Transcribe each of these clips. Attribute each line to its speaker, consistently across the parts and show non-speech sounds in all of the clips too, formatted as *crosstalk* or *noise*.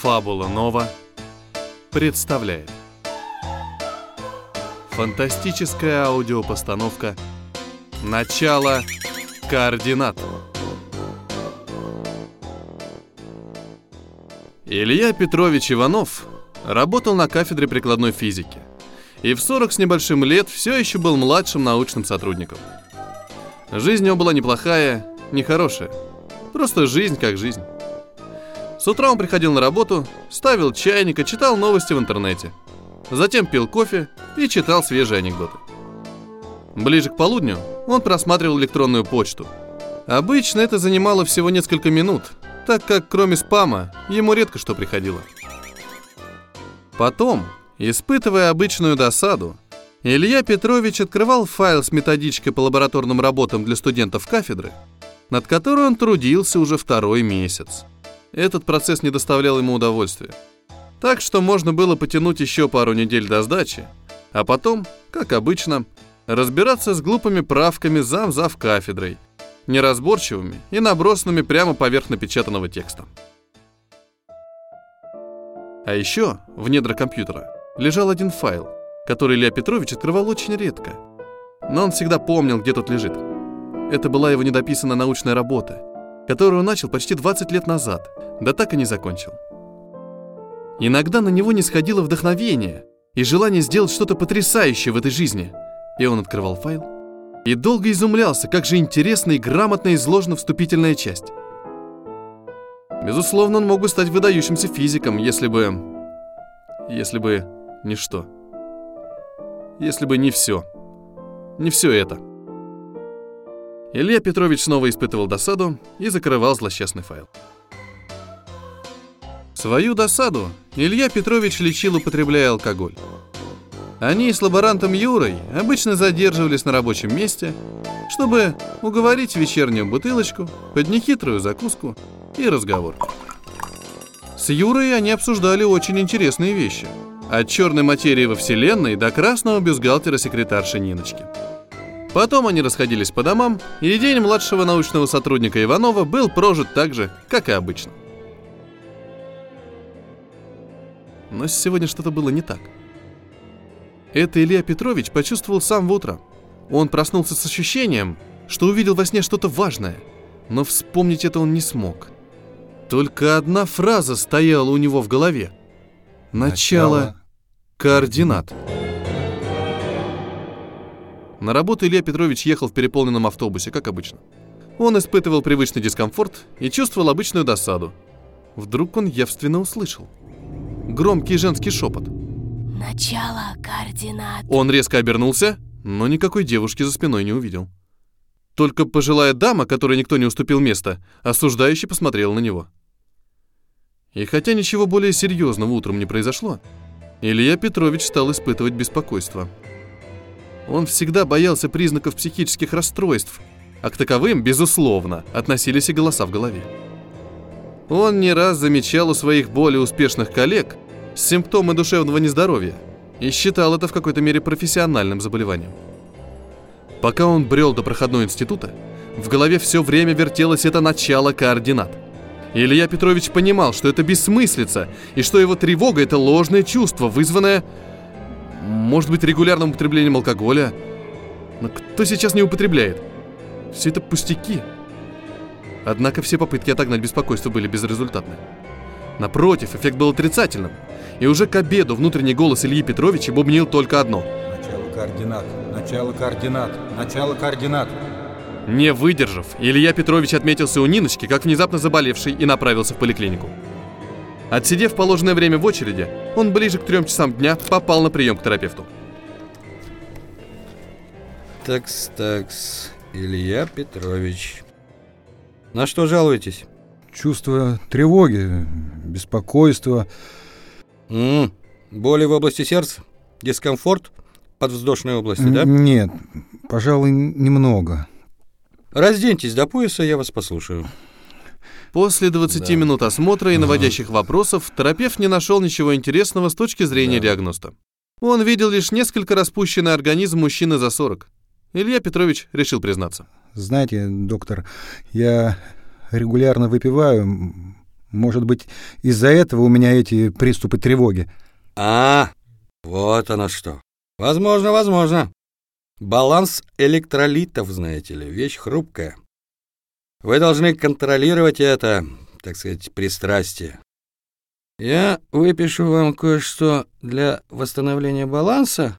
Speaker 1: Фабула Нова представляет Фантастическая аудиопостановка Начало координат Илья Петрович Иванов работал на кафедре прикладной физики и в 40 с небольшим лет все еще был младшим научным сотрудником. Жизнь у него была неплохая, нехорошая. Просто жизнь как жизнь. С утра он приходил на работу, ставил чайник и читал новости в интернете. Затем пил кофе и читал свежие анекдоты. Ближе к полудню он просматривал электронную почту. Обычно это занимало всего несколько минут, так как кроме спама ему редко что приходило. Потом, испытывая обычную досаду, Илья Петрович открывал файл с методичкой по лабораторным работам для студентов кафедры, над которой он трудился уже второй месяц. Этот процесс не доставлял ему удовольствия. Так что можно было потянуть еще пару недель до сдачи, а потом, как обычно, разбираться с глупыми правками зам-зав кафедрой, неразборчивыми и набросанными прямо поверх напечатанного текста. А еще в недра компьютера лежал один файл, который Илья Петрович открывал очень редко. Но он всегда помнил, где тот лежит. Это была его недописанная научная работа, которую начал почти 20 лет назад, да так и не закончил. Иногда на него не сходило вдохновение и желание сделать что-то потрясающее в этой жизни, и он открывал файл и долго изумлялся, как же интересно и грамотно изложена вступительная часть. Безусловно, он мог бы стать выдающимся физиком, если бы... Если бы... не что. Если бы не все. Не все это. Илья Петрович снова испытывал досаду и закрывал злосчастный файл. Свою досаду Илья Петрович лечил, употребляя алкоголь. Они с лаборантом Юрой обычно задерживались на рабочем месте, чтобы уговорить вечернюю бутылочку под нехитрую закуску и разговор. С Юрой они обсуждали очень интересные вещи. От черной материи во Вселенной до красного бюстгальтера секретарши Ниночки. Потом они расходились по домам, и день младшего научного сотрудника Иванова был прожит так же, как и обычно. Но сегодня что-то было не так. Это Илья Петрович почувствовал сам в утро. Он проснулся с ощущением, что увидел во сне что-то важное, но вспомнить это он не смог. Только одна фраза стояла у него в голове. Начало, Начало. координат. На работу Илья Петрович ехал в переполненном автобусе, как обычно. Он испытывал привычный дискомфорт и чувствовал обычную досаду. Вдруг он явственно услышал. Громкий женский шепот.
Speaker 2: Начало координат.
Speaker 1: Он резко обернулся, но никакой девушки за спиной не увидел. Только пожилая дама, которой никто не уступил место, осуждающе посмотрела на него. И хотя ничего более серьезного утром не произошло, Илья Петрович стал испытывать беспокойство. Он всегда боялся признаков психических расстройств, а к таковым, безусловно, относились и голоса в голове. Он не раз замечал у своих более успешных коллег – симптомы душевного нездоровья и считал это в какой-то мере профессиональным заболеванием. Пока он брел до проходного института, в голове все время вертелось это начало координат. Илья Петрович понимал, что это бессмыслица, и что его тревога – это ложное чувство, вызванное, может быть, регулярным употреблением алкоголя. Но кто сейчас не употребляет? Все это пустяки. Однако все попытки отогнать беспокойство были безрезультатны. Напротив, эффект был отрицательным. И уже к обеду внутренний голос Ильи Петровича бубнил только одно.
Speaker 3: Начало координат, начало координат, начало координат.
Speaker 1: Не выдержав, Илья Петрович отметился у Ниночки, как внезапно заболевший, и направился в поликлинику. Отсидев положенное время в очереди, он ближе к трем часам дня попал на прием к терапевту.
Speaker 4: Такс, такс, Илья Петрович. На что жалуетесь?
Speaker 3: Чувство тревоги, беспокойства,
Speaker 4: М Боли в области сердца? Дискомфорт? Подвздошной области, да?
Speaker 3: Нет, пожалуй, немного.
Speaker 4: Разденьтесь до пояса, я вас послушаю.
Speaker 1: После 20 да. минут осмотра и наводящих вопросов терапевт не нашел ничего интересного с точки зрения да. диагноста. Он видел лишь несколько распущенный организм мужчины за 40. Илья Петрович решил признаться.
Speaker 3: Знаете, доктор, я регулярно выпиваю, Может быть, из-за этого у меня эти приступы тревоги.
Speaker 4: А, вот оно что. Возможно, возможно. Баланс электролитов, знаете ли, вещь хрупкая. Вы должны контролировать это, так сказать, пристрастие. Я выпишу вам кое-что для восстановления баланса,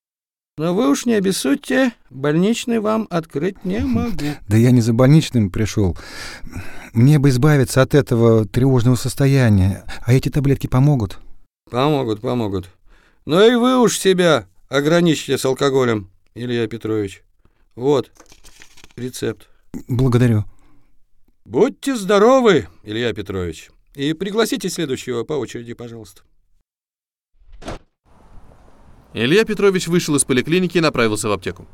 Speaker 4: но вы уж не обессудьте, больничный вам открыть не могу. *laughs*
Speaker 3: Да я не за больничным пришел. Мне бы избавиться от этого тревожного состояния, а эти таблетки помогут?
Speaker 4: Помогут, помогут. Но и вы уж себя ограничьте с алкоголем, Илья Петрович. Вот рецепт.
Speaker 3: Благодарю.
Speaker 4: Будьте здоровы, Илья Петрович. И пригласите следующего по очереди, пожалуйста.
Speaker 1: Илья Петрович вышел из поликлиники и направился в аптеку.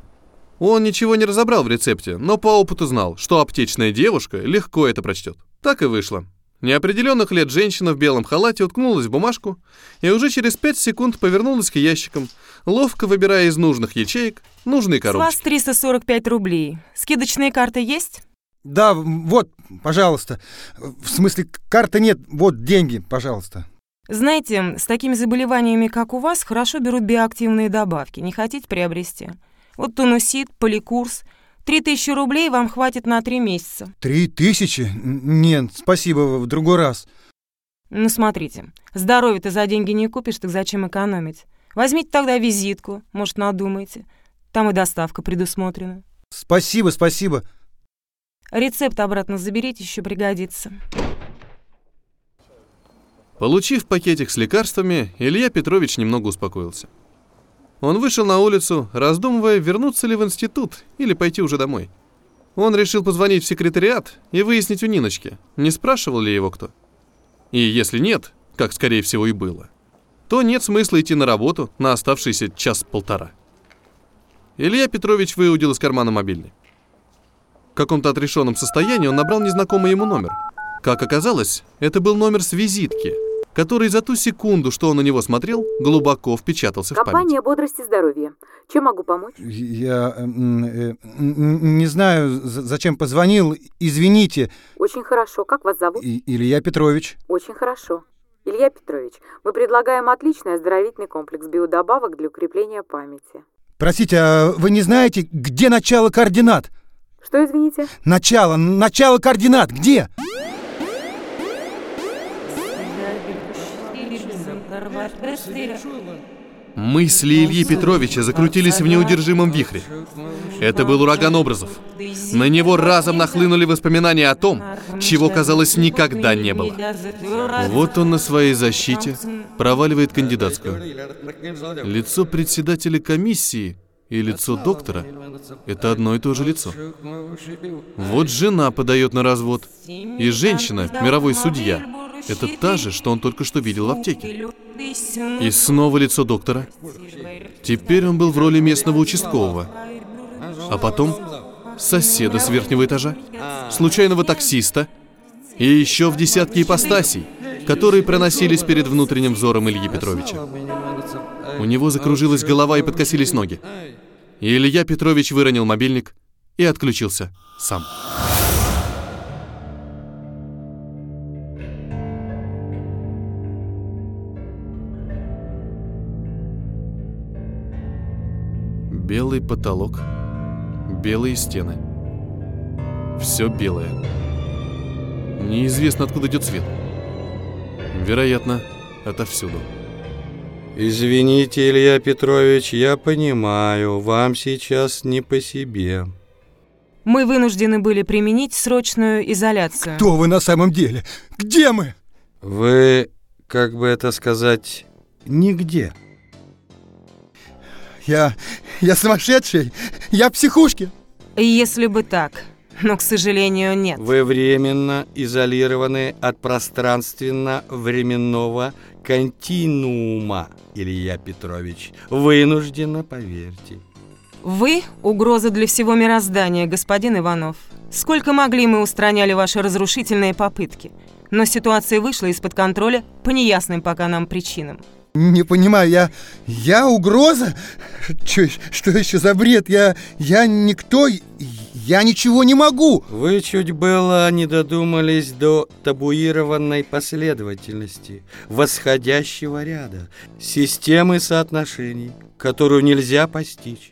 Speaker 1: Он ничего не разобрал в рецепте, но по опыту знал, что аптечная девушка легко это прочтет. Так и вышло. Неопределенных лет женщина в белом халате уткнулась в бумажку и уже через пять секунд повернулась к ящикам, ловко выбирая из нужных ячеек нужные
Speaker 5: С вас
Speaker 1: коробочки.
Speaker 5: 345 рублей. Скидочные карты есть?
Speaker 3: Да, вот, пожалуйста. В смысле, карты нет, вот деньги, пожалуйста.
Speaker 5: Знаете, с такими заболеваниями, как у вас, хорошо берут биоактивные добавки. Не хотите приобрести? Вот тонусит, поликурс. 3000 рублей вам хватит на 3 месяца.
Speaker 3: Три тысячи? Нет, спасибо, в другой раз.
Speaker 5: Ну, смотрите, здоровье ты за деньги не купишь, так зачем экономить? Возьмите тогда визитку, может, надумаете. Там и доставка предусмотрена.
Speaker 3: Спасибо, спасибо.
Speaker 5: Рецепт обратно заберите, еще пригодится.
Speaker 1: Получив пакетик с лекарствами, Илья Петрович немного успокоился. Он вышел на улицу, раздумывая, вернуться ли в институт или пойти уже домой. Он решил позвонить в секретариат и выяснить у Ниночки, не спрашивал ли его кто. И если нет, как скорее всего и было, то нет смысла идти на работу на оставшийся час-полтора. Илья Петрович выудил из кармана мобильный. В каком-то отрешенном состоянии он набрал незнакомый ему номер. Как оказалось, это был номер с визитки, который за ту секунду, что он на него смотрел, глубоко впечатался в память.
Speaker 6: Компания «Бодрость и здоровье». Чем могу помочь?
Speaker 3: Я э, не знаю, за- зачем позвонил. Извините,
Speaker 6: Очень хорошо. Как вас зовут?
Speaker 3: И- Илья Петрович.
Speaker 6: Очень хорошо. Илья Петрович, мы предлагаем отличный оздоровительный комплекс биодобавок для укрепления памяти.
Speaker 3: Простите, а вы не знаете, где начало координат?
Speaker 6: Что, извините?
Speaker 3: Начало, начало координат, где?
Speaker 1: Мысли Ильи Петровича закрутились в неудержимом вихре. Это был ураган образов. На него разом нахлынули воспоминания о том, чего, казалось, никогда не было. Вот он на своей защите проваливает кандидатскую. Лицо председателя комиссии и лицо доктора – это одно и то же лицо. Вот жена подает на развод, и женщина, мировой судья, это та же, что он только что видел в аптеке. И снова лицо доктора. Теперь он был в роли местного участкового. А потом соседа с верхнего этажа, случайного таксиста и еще в десятки ипостасей, которые проносились перед внутренним взором Ильи Петровича. У него закружилась голова и подкосились ноги. И Илья Петрович выронил мобильник и отключился сам. Белый потолок, белые стены. Все белое. Неизвестно, откуда идет свет. Вероятно, отовсюду.
Speaker 4: Извините, Илья Петрович, я понимаю, вам сейчас не по себе.
Speaker 5: Мы вынуждены были применить срочную изоляцию.
Speaker 3: Кто вы на самом деле? Где мы?
Speaker 4: Вы, как бы это сказать, нигде.
Speaker 3: Я... я сумасшедший. Я в психушке.
Speaker 5: Если бы так, но, к сожалению, нет.
Speaker 4: Вы временно изолированы от пространственно-временного континуума, Илья Петрович. Вынужденно, поверьте.
Speaker 5: Вы — угроза для всего мироздания, господин Иванов. Сколько могли мы устраняли ваши разрушительные попытки. Но ситуация вышла из-под контроля по неясным пока нам причинам.
Speaker 3: Не понимаю, я... Я угроза? Чё, что еще за бред? Я... Я никто... Я ничего не могу!
Speaker 4: Вы чуть было не додумались до табуированной последовательности, восходящего ряда, системы соотношений, которую нельзя постичь.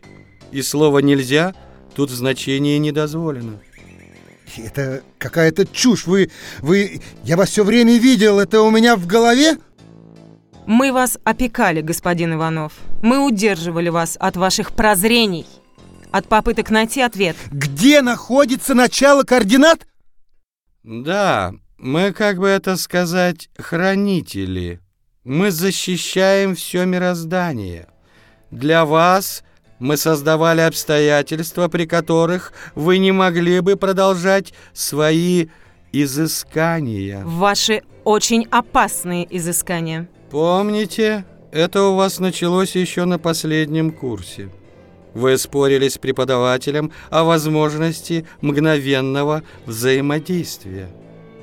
Speaker 4: И слово «нельзя» тут в значении не дозволено.
Speaker 3: Это какая-то чушь. Вы... Вы... Я вас все время видел. Это у меня в голове?
Speaker 5: Мы вас опекали, господин Иванов. Мы удерживали вас от ваших прозрений, от попыток найти ответ.
Speaker 3: Где находится начало координат?
Speaker 4: Да, мы, как бы это сказать, хранители. Мы защищаем все мироздание. Для вас мы создавали обстоятельства, при которых вы не могли бы продолжать свои изыскания.
Speaker 5: Ваши очень опасные изыскания.
Speaker 4: Помните, это у вас началось еще на последнем курсе. Вы спорили с преподавателем о возможности мгновенного взаимодействия.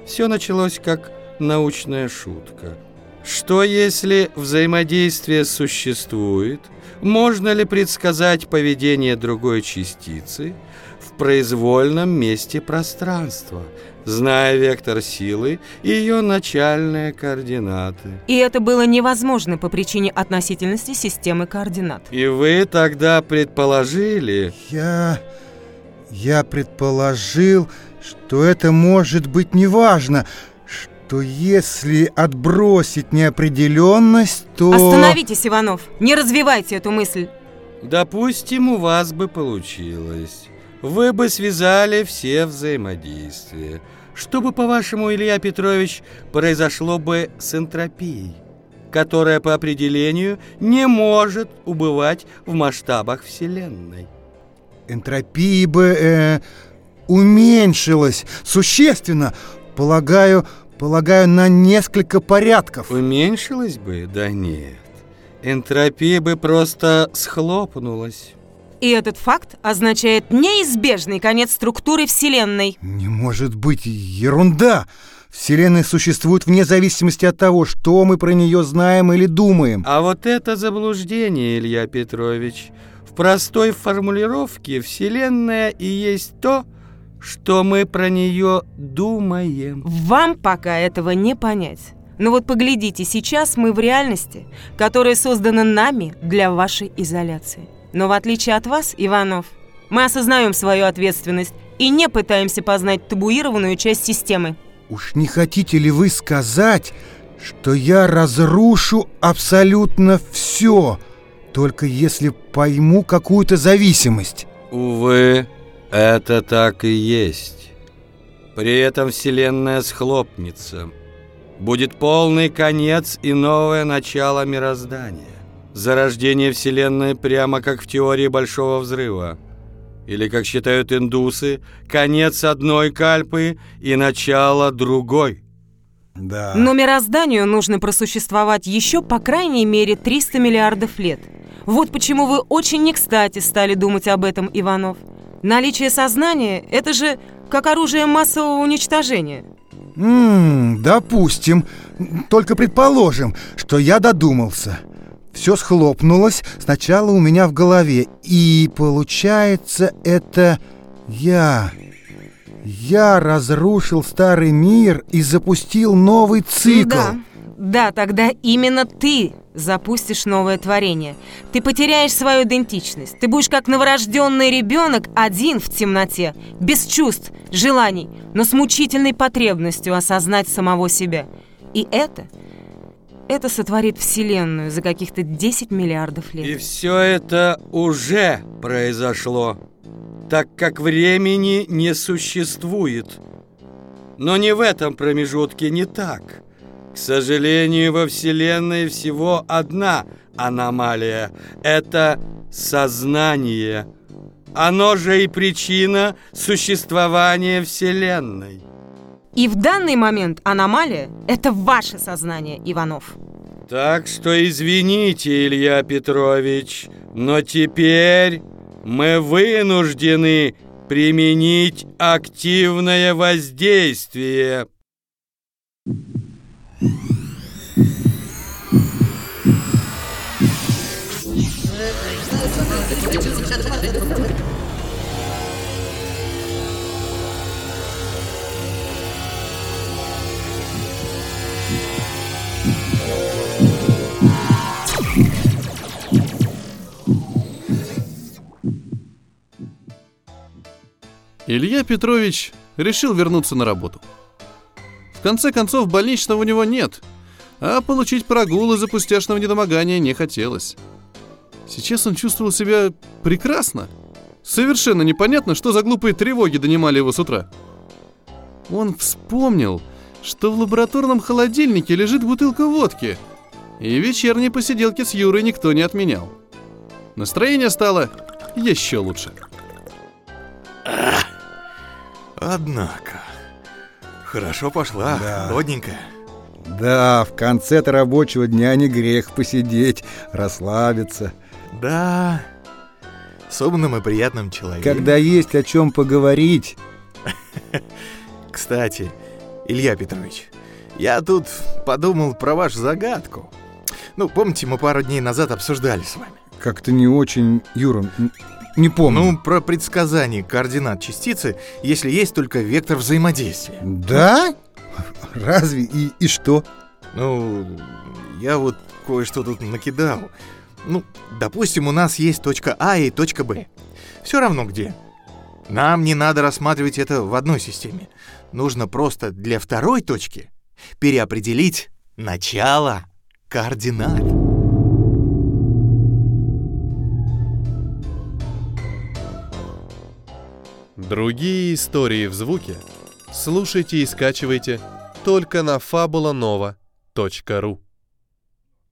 Speaker 4: Все началось как научная шутка. Что если взаимодействие существует? Можно ли предсказать поведение другой частицы в произвольном месте пространства – зная вектор силы и ее начальные координаты.
Speaker 5: И это было невозможно по причине относительности системы координат.
Speaker 4: И вы тогда предположили...
Speaker 3: Я... Я предположил, что это может быть неважно, что если отбросить неопределенность, то...
Speaker 5: Остановитесь, Иванов, не развивайте эту мысль.
Speaker 4: Допустим, у вас бы получилось вы бы связали все взаимодействия. Что бы, по-вашему, Илья Петрович, произошло бы с энтропией, которая по определению не может убывать в масштабах Вселенной?
Speaker 3: Энтропия бы э, уменьшилась существенно, полагаю, полагаю, на несколько порядков.
Speaker 4: Уменьшилась бы? Да нет. Энтропия бы просто схлопнулась.
Speaker 5: И этот факт означает неизбежный конец структуры Вселенной.
Speaker 3: Не может быть, ерунда! Вселенная существует вне зависимости от того, что мы про нее знаем или думаем.
Speaker 4: А вот это заблуждение, Илья Петрович. В простой формулировке Вселенная и есть то, что мы про нее думаем.
Speaker 5: Вам пока этого не понять. Но вот поглядите, сейчас мы в реальности, которая создана нами для вашей изоляции. Но в отличие от вас, Иванов, мы осознаем свою ответственность и не пытаемся познать табуированную часть системы.
Speaker 3: Уж не хотите ли вы сказать, что я разрушу абсолютно все, только если пойму какую-то зависимость?
Speaker 4: Увы, это так и есть. При этом Вселенная схлопнется. Будет полный конец и новое начало мироздания. Зарождение Вселенной прямо как в теории Большого Взрыва. Или, как считают индусы, конец одной кальпы и начало другой.
Speaker 3: Да.
Speaker 5: Но мирозданию нужно просуществовать еще по крайней мере 300 миллиардов лет. Вот почему вы очень не кстати стали думать об этом, Иванов. Наличие сознания – это же как оружие массового уничтожения.
Speaker 3: Ммм, допустим. Только предположим, что я додумался. Все схлопнулось сначала у меня в голове. И получается, это я. Я разрушил старый мир и запустил новый цикл.
Speaker 5: Да, да, тогда именно ты запустишь новое творение. Ты потеряешь свою идентичность. Ты будешь как новорожденный ребенок один в темноте, без чувств, желаний, но с мучительной потребностью осознать самого себя. И это это сотворит Вселенную за каких-то 10 миллиардов лет.
Speaker 4: И все это уже произошло, так как времени не существует. Но не в этом промежутке не так. К сожалению, во Вселенной всего одна аномалия. Это сознание. Оно же и причина существования Вселенной.
Speaker 5: И в данный момент аномалия – это ваше сознание, Иванов.
Speaker 4: Так что извините, Илья Петрович, но теперь мы вынуждены применить активное воздействие.
Speaker 1: Илья Петрович решил вернуться на работу – в конце концов, больничного у него нет, а получить прогул из-за пустяшного недомогания не хотелось. Сейчас он чувствовал себя прекрасно. Совершенно непонятно, что за глупые тревоги донимали его с утра. Он вспомнил, что в лабораторном холодильнике лежит бутылка водки, и вечерние посиделки с Юрой никто не отменял. Настроение стало еще лучше.
Speaker 7: Однако. Хорошо пошла,
Speaker 3: Да.
Speaker 7: родненькая.
Speaker 3: Да, в конце-то рабочего дня не грех посидеть, расслабиться.
Speaker 7: Да. С умным и приятным человеком.
Speaker 3: Когда есть о чем поговорить. *laughs*
Speaker 7: Кстати, Илья Петрович, я тут подумал про вашу загадку. Ну, помните, мы пару дней назад обсуждали с вами?
Speaker 3: Как-то не очень, Юра, не помню.
Speaker 7: Ну, про предсказание координат частицы, если есть только вектор взаимодействия.
Speaker 3: Да? Разве? И, и что?
Speaker 7: Ну, я вот кое-что тут накидал. Ну, допустим, у нас есть точка А и точка Б. Все равно где. Нам не надо рассматривать это в одной системе. Нужно просто для второй точки переопределить начало координат.
Speaker 8: Другие истории в звуке слушайте и скачивайте только на fabulanova.ru